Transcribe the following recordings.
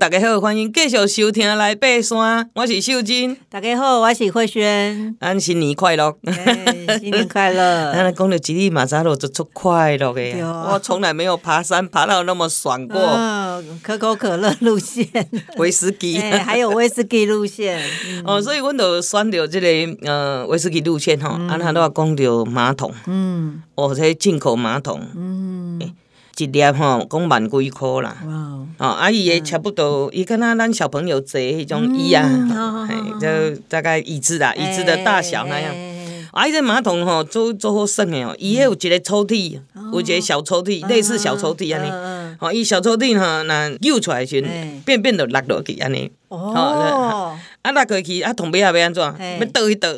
大家好，欢迎继续收听来爬山，我是秀珍。大家好，我是慧萱。安新年快乐！新年快乐！咱讲到吉利马扎罗就出快乐的，我从来没有爬山爬到那么爽过。可口可乐路线，威士忌，还有威士忌路线。哦，所以阮就选到这个呃威士忌路线吼，安，他都要讲到马桶，嗯，哦，这进口马桶，嗯。一粒吼，讲万几箍啦。哦，啊伊诶差不多，伊敢若咱小朋友坐迄种椅啊，嘿，就大概椅子啦，椅子的大小那样。啊，伊这马桶吼，做做好耍诶哦，伊迄有一个抽屉，有一个小抽屉，类似小抽屉安尼。哦，伊小抽屉吼，若揪出来时阵，便便就落落去安尼。哦。啊，落过去啊，桶尾也要安怎？要倒一倒。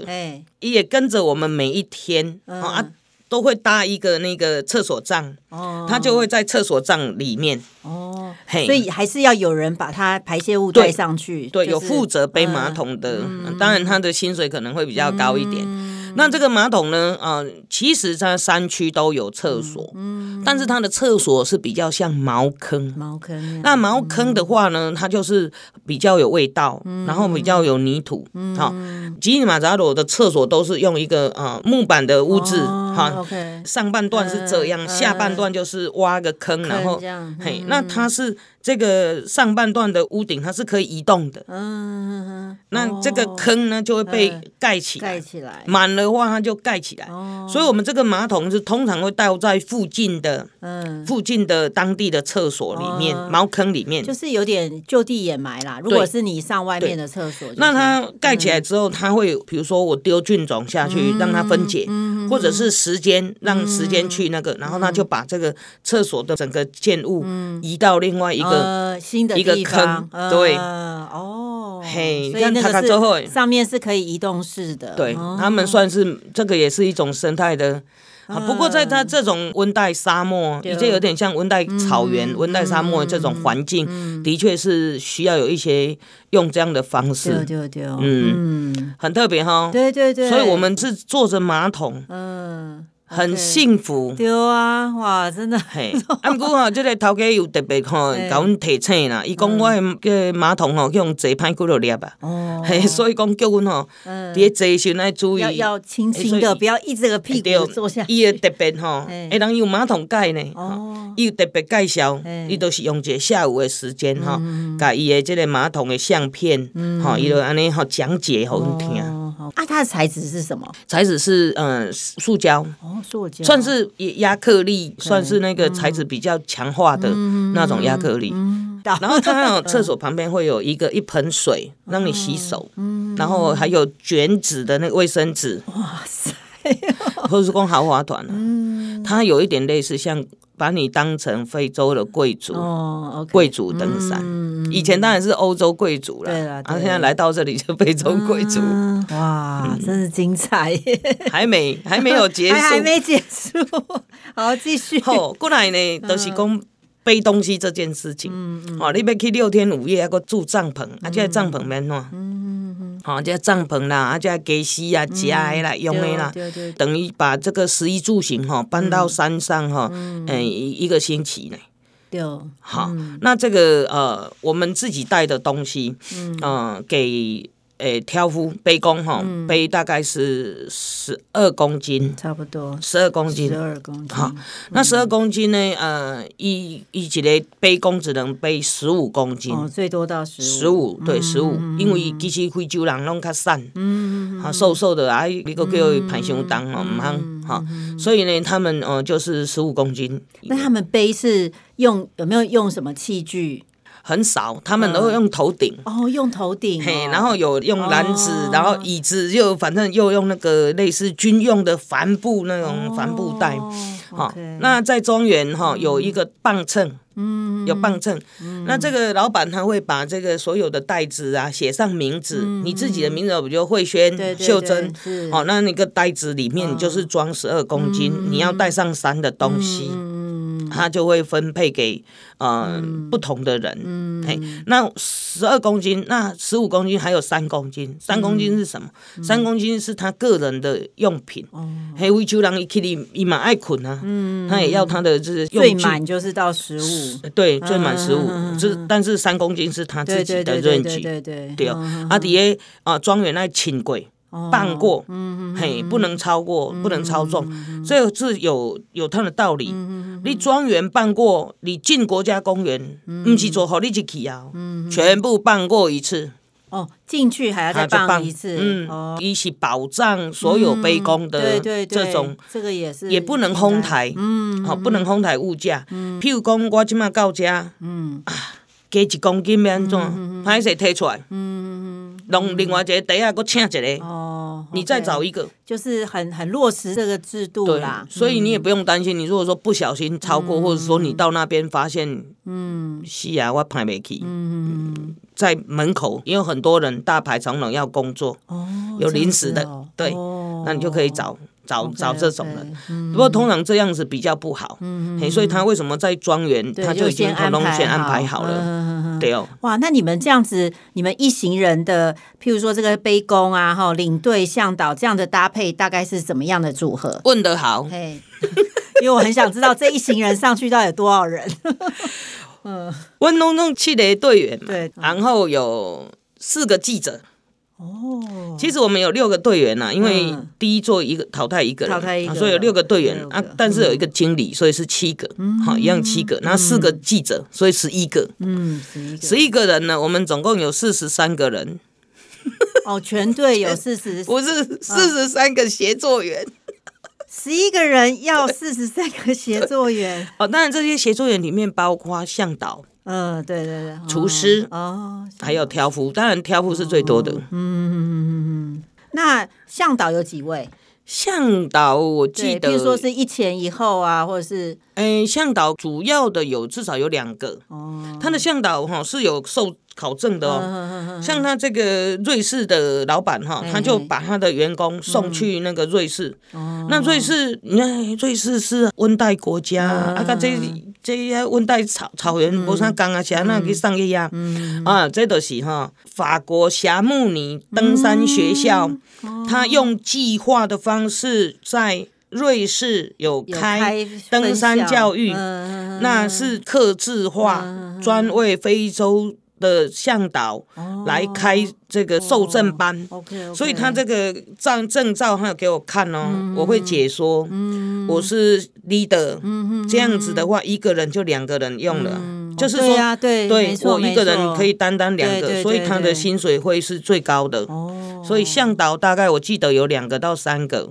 伊会跟着我们每一天。啊。都会搭一个那个厕所帐，哦，他就会在厕所帐里面，哦，嘿，所以还是要有人把他排泄物带上去，对，就是、有负责背马桶的，嗯、当然他的薪水可能会比较高一点。嗯那这个马桶呢？啊、呃，其实在山区都有厕所，嗯，但是它的厕所是比较像茅坑。茅坑。那茅坑的话呢，它就是比较有味道，嗯、然后比较有泥土。嗯。好，吉尼马扎罗的厕所都是用一个啊、呃、木板的屋子，哈。上半段是这样，呃、下半段就是挖个坑，坑然后，嗯、嘿，那它是。这个上半段的屋顶它是可以移动的，嗯，那这个坑呢就会被盖起来，盖起来。满的话它就盖起来，哦，所以我们这个马桶是通常会倒在附近的，嗯，附近的当地的厕所里面，茅坑里面，就是有点就地掩埋啦。如果是你上外面的厕所，那它盖起来之后，它会比如说我丢菌种下去让它分解，或者是时间让时间去那个，然后它就把这个厕所的整个建物移到另外一个。呃，新的一个坑，对，哦，嘿，所以那个是上面是可以移动式的，对，他们算是这个也是一种生态的啊。不过在它这种温带沙漠，已经有点像温带草原、温带沙漠这种环境，的确是需要有一些用这样的方式，对对，嗯，很特别哈，对对对，所以我们是坐着马桶，嗯。很幸福，对啊，哇，真的。嘿，啊，不过吼，即个头家又特别吼，甲阮提醒啦。伊讲我个马桶吼，用坐歹几落粒啊。哦。嘿，所以讲叫阮吼，伫坐时阵爱注意。要要轻轻的，不要一直个屁股坐下。伊会特别吼，会当用马桶盖呢。哦。伊有特别介绍，伊都是用一个下午的时间吼，甲伊的即个马桶的相片，吼，伊就安尼吼讲解互阮听。啊，它的材质是什么？材质是嗯，塑胶哦，塑胶算是压克力，算是那个材质比较强化的那种压克力。然后它厕所旁边会有一个一盆水让你洗手，然后还有卷纸的那个卫生纸。哇塞，或者是讲豪华团，它有一点类似像。把你当成非洲的贵族哦，贵族登山，以前当然是欧洲贵族了，对了，然后现在来到这里就非洲贵族，哇，真是精彩！还没还没有结束，还没结束，好继续。好，过来呢都是讲背东西这件事情，哦，你要去六天五夜，还个住帐篷，啊，这帐篷免喏。好，这帐篷啦，啊，这给洗啊、食的啦、用的啦，等于把这个食衣住行哈搬到山上哈，嗯，一个星期呢。对，好，那这个呃，我们自己带的东西，嗯，给。诶，挑夫背工哈，背大概是十二公斤，差不多十二公斤，十二公斤。好，那十二公斤呢？呃，一一节的背工只能背十五公斤，最多到十五。十五对十五，因为其实非洲人拢较瘦，嗯，好瘦瘦的啊，一个叫排胸当哦，唔通哈，所以呢，他们呃就是十五公斤。那他们背是用有没有用什么器具？很少，他们都会用头顶。哦，用头顶，嘿，然后有用篮子，然后椅子又反正又用那个类似军用的帆布那种帆布袋，好，那在中原哈有一个磅秤，嗯，有磅秤，那这个老板他会把这个所有的袋子啊写上名字，你自己的名字，比如慧萱、秀珍，哦，那那个袋子里面就是装十二公斤，你要带上山的东西。他就会分配给呃不同的人。嘿，那十二公斤，那十五公斤，还有三公斤。三公斤是什么？三公斤是他个人的用品。嘿，维修人伊克里伊满爱捆啊，嗯他也要他的就是最满就是到十五，对，最满十五。是，但是三公斤是他自己的认知。对对对。阿迪耶啊，庄园那轻轨。办过，嘿，不能超过，不能超重，这个是有有它的道理。你庄园办过，你进国家公园，不是做好你就去啊，全部办过一次。哦，进去还要再办一次。嗯，一起保障所有杯弓的这种，这个也是，也不能哄抬，嗯，好，不能哄抬物价。譬如讲，我今麦到家，嗯。啊，加一公斤要安怎，歹势提出来，弄另外一个袋啊，搁请一个。哦，你再找一个，就是很很落实这个制度啦。所以你也不用担心，你如果说不小心超过，或者说你到那边发现，嗯，是啊，我排没去，嗯，在门口也有很多人大排长龙要工作，哦，有临时的，对，那你就可以找。找找这种人，不过通常这样子比较不好，所以他为什么在庄园他就已经统统先安排好。了，对哦。哇，那你们这样子，你们一行人的，譬如说这个杯弓啊，哈，领队向导这样的搭配，大概是怎么样的组合？问得好，因为我很想知道这一行人上去到底有多少人。嗯，温弄弄七的队员，对，然后有四个记者。哦，其实我们有六个队员呐，因为第一座一个淘汰一个人淘汰一，所以有六个队员啊，但是有一个经理，所以是七个，好，一样七个，然后四个记者，所以十一个，嗯，十一个，十一个人呢，我们总共有四十三个人。哦，全队有 四十，不是四十三个协作员，十一个人要四十三个协作员。哦，当然这些协作员里面包括向导。嗯，对对对，厨师哦，还有挑夫，当然挑夫是最多的。嗯嗯嗯嗯，那向导有几位？向导我记得，比如说是一前一后啊，或者是，哎，向导主要的有至少有两个。哦，他的向导哈是有受考证的哦。像他这个瑞士的老板哈，他就把他的员工送去那个瑞士。哦，那瑞士，你看瑞士是温带国家，啊，这这些温带草草原无啥讲啊，啥那去上去呀？啊，这都是哈法国霞慕尼登山学校，他用计划的方式在瑞士有开登山教育，那是刻制化，专为非洲的向导来开这个受证班，OK，所以他这个证证照他有给我看哦，我会解说，我是 leader，这样子的话一个人就两个人用了，就是说对，对我一个人可以担当两个，所以他的薪水会是最高的，所以向导大概我记得有两个到三个，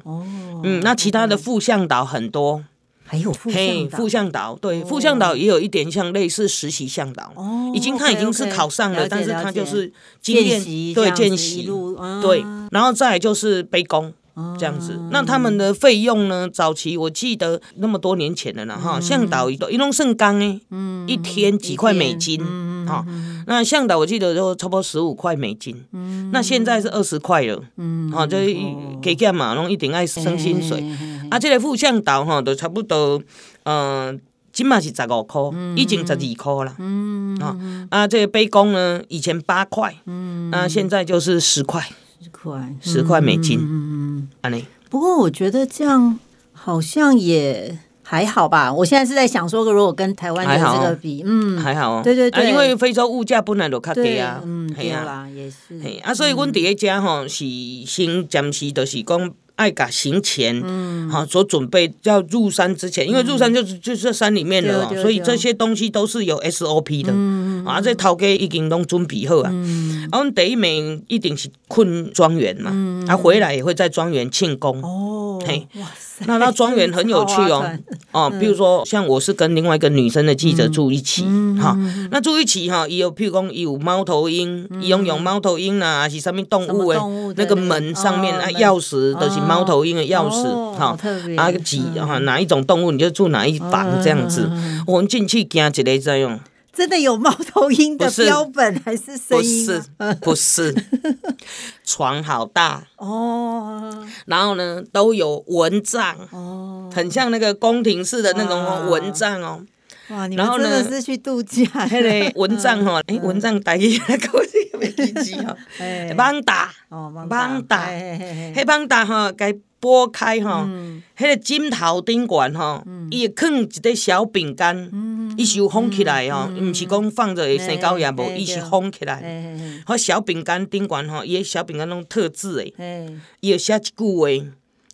嗯，那其他的副向导很多。还有副向导，副向导对，副向导也有一点像类似实习向导，哦已经他已经是考上了，但是他就是经验对见习，对，然后再来就是背工这样子。那他们的费用呢？早期我记得那么多年前的了哈，向导一一弄圣钢诶，一天几块美金哈。那向导我记得就差不多十五块美金，那现在是二十块了，好，这给干嘛？弄一点爱生薪水。啊，这个副向导哈，都差不多，嗯、呃，起码是十五块，已经十二块了。嗯，啊，啊，这个杯弓呢，以前八块，嗯，啊，现在就是十块，十块，十块美金。嗯嗯，安不过我觉得这样好像也还好吧。我现在是在想说，如果跟台湾的这个比，嗯，还好。对对对，因为非洲物价本来就较低啊。嗯，对啦，也是。啊，所以阮伫一家吼是先暂时就是讲。爱嘎行前，好所准备，要入山之前，因为入山就是就是在山里面了，所以这些东西都是有 SOP 的，啊，这头家已经拢准备好啊。我们第一名一定是困庄园嘛，啊，回来也会在庄园庆功。哦，嘿，哇塞，那那庄园很有趣哦，哦，比如说像我是跟另外一个女生的记者住一起，哈，那住一起哈，也有譬如讲有猫头鹰，用用猫头鹰啊，还是什么动物诶，那个门上面啊钥匙都是。猫头鹰的钥匙，哈，啊几哈哪一种动物你就住哪一房这样子，我们进去惊一个这样，真的有猫头鹰的标本还是声音？不是，不是，床好大。哦，然后呢都有蚊帐。哦，很像那个宫廷式的那种蚊帐哦。哇，你们真的是去度假？那个蚊帐哈，哎，蚊帐带起来，搞这个没记记哈。网打。哦，网大，嘿，网大哈，该拨开吼，迄个枕头顶悬吼，伊会放一个小饼干，伊是有封起来吼，毋是讲放着会生狗也无，伊是封起来。好小饼干顶悬吼，伊个小饼干拢特制诶，伊会写一句话。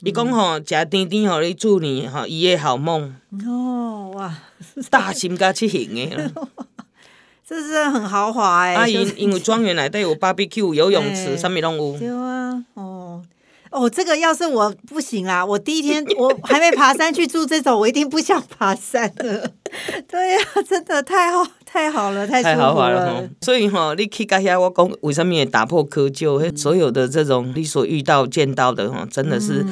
伊讲吼，食甜甜吼你祝你吼一夜好梦。哦哇，大心加七型诶，这是很豪华诶。啊，因因为庄园内底有 barbecue 游泳池，啥物拢有。对啊，哦哦，这个要是我不行啦，我第一天我还没爬山去住这种，我一定不想爬山了。对呀，真的太好太好了，太太豪华了。所以吼，你去到遐，我讲为什么也打破窠臼？所有的这种你所遇到见到的吼，真的是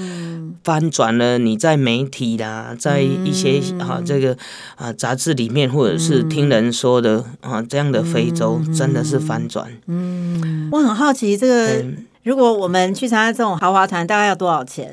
翻转了你在媒体啦，在一些啊这个啊杂志里面，或者是听人说的啊这样的非洲，真的是翻转。嗯，我很好奇，这个如果我们去参加这种豪华团，大概要多少钱？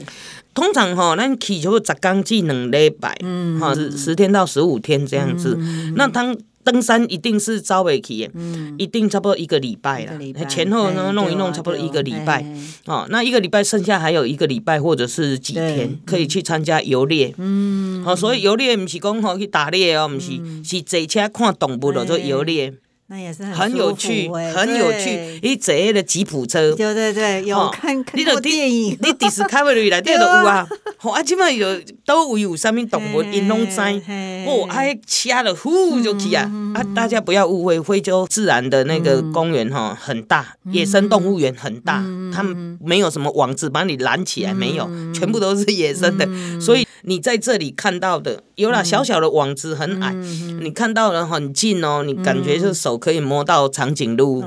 通常吼，咱去就十天至两礼拜，哈，十十天到十五天这样子。那他登山一定是早尾去的，一定差不多一个礼拜了。前后呢弄一弄，差不多一个礼拜。哦，那一个礼拜剩下还有一个礼拜或者是几天可以去参加游猎。嗯，好，所以游猎不是讲吼去打猎哦，不是，是坐车看动物的做游猎。那也是很有趣，很有趣。伊坐迄个吉普车，对对对，有看看过电影。你 Discovery 内底都 有啊，吼啊，即摆有都位有啥物动物，因拢知。哦，啊，车了呼就去啊！啊，大家不要误会，非洲自然的那个公园哈很大，野生动物园很大，他们没有什么网子把你拦起来，没有，全部都是野生的，所以。你在这里看到的，有了小小的网子，很矮，你看到了很近哦，你感觉是手可以摸到长颈鹿，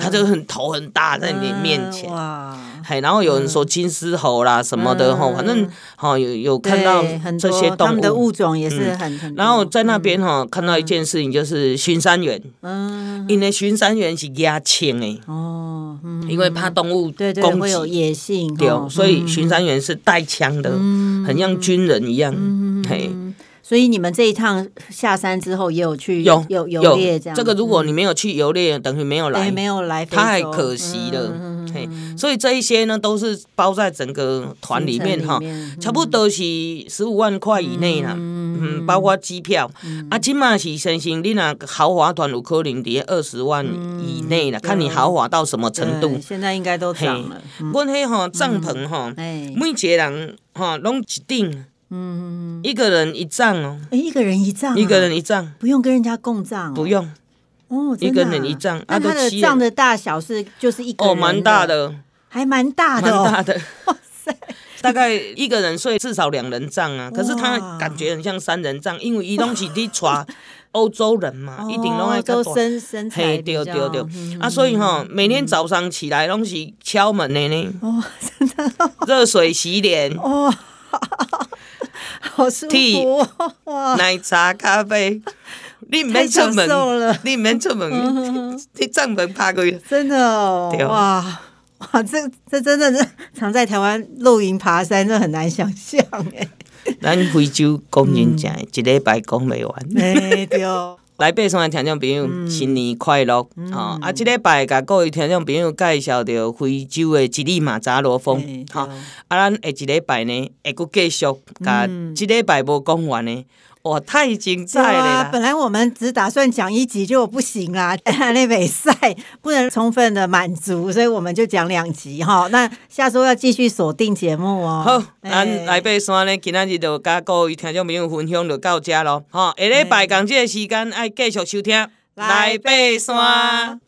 它就很头很大在你面前。哇！然后有人说金丝猴啦什么的哈，反正哈有有看到这些动物，的物种也是很很。然后在那边哈看到一件事情，就是巡山员，嗯，因为巡山员是压枪诶哦，因为怕动物对对会有野性，对，所以巡山员是带枪的，很像军人一样，嘿。所以你们这一趟下山之后也有去有有游猎这样。这个如果你没有去游猎，等于没有来，没有来，太可惜了。嘿，所以这一些呢都是包在整个团里面哈，差不多是十五万块以内啦。嗯，包括机票。啊，起码是先生，你那豪华团有可能在二十万以内了，看你豪华到什么程度。现在应该都涨了。阮迄吼帐篷吼，每一个人吼拢一顶。嗯，一个人一帐哦，一个人一帐，一个人一帐，不用跟人家共帐，不用哦，一个人一帐。那它的帐的大小是就是一个人哦，蛮大的，还蛮大的，蛮大的，哇塞，大概一个人睡至少两人帐啊，可是他感觉很像三人帐，因为伊拢是伫带 欧洲人嘛，一定拢爱都身身材对对对，啊，所以哈，每天早上起来拢是敲门的呢，哦，真的，热水洗脸，哦。好舒服哇！奶茶、咖啡，你唔免出门，你唔免出门，你帐篷爬过去，真的哦，哇哇，这这真的是常在台湾露营爬山，这很难想象哎。咱非洲讲真正，一礼拜讲未完。哎对。来北山的听众朋友，新年快乐！哦啊，这礼拜甲各位听众朋友介绍到非洲的吉力马扎罗峰，哈啊，咱下一礼拜呢会搁继续，甲这礼拜无讲完呢。哇，太精彩了！啊！本来我们只打算讲一集就不行啦，那比赛不能充分的满足，所以我们就讲两集哈。那下周要继续锁定节目哦。好，咱来爬山呢，今仔日就甲各位听众朋友分享就到这咯。哈，下礼拜同这个时间爱继续收听来爬山。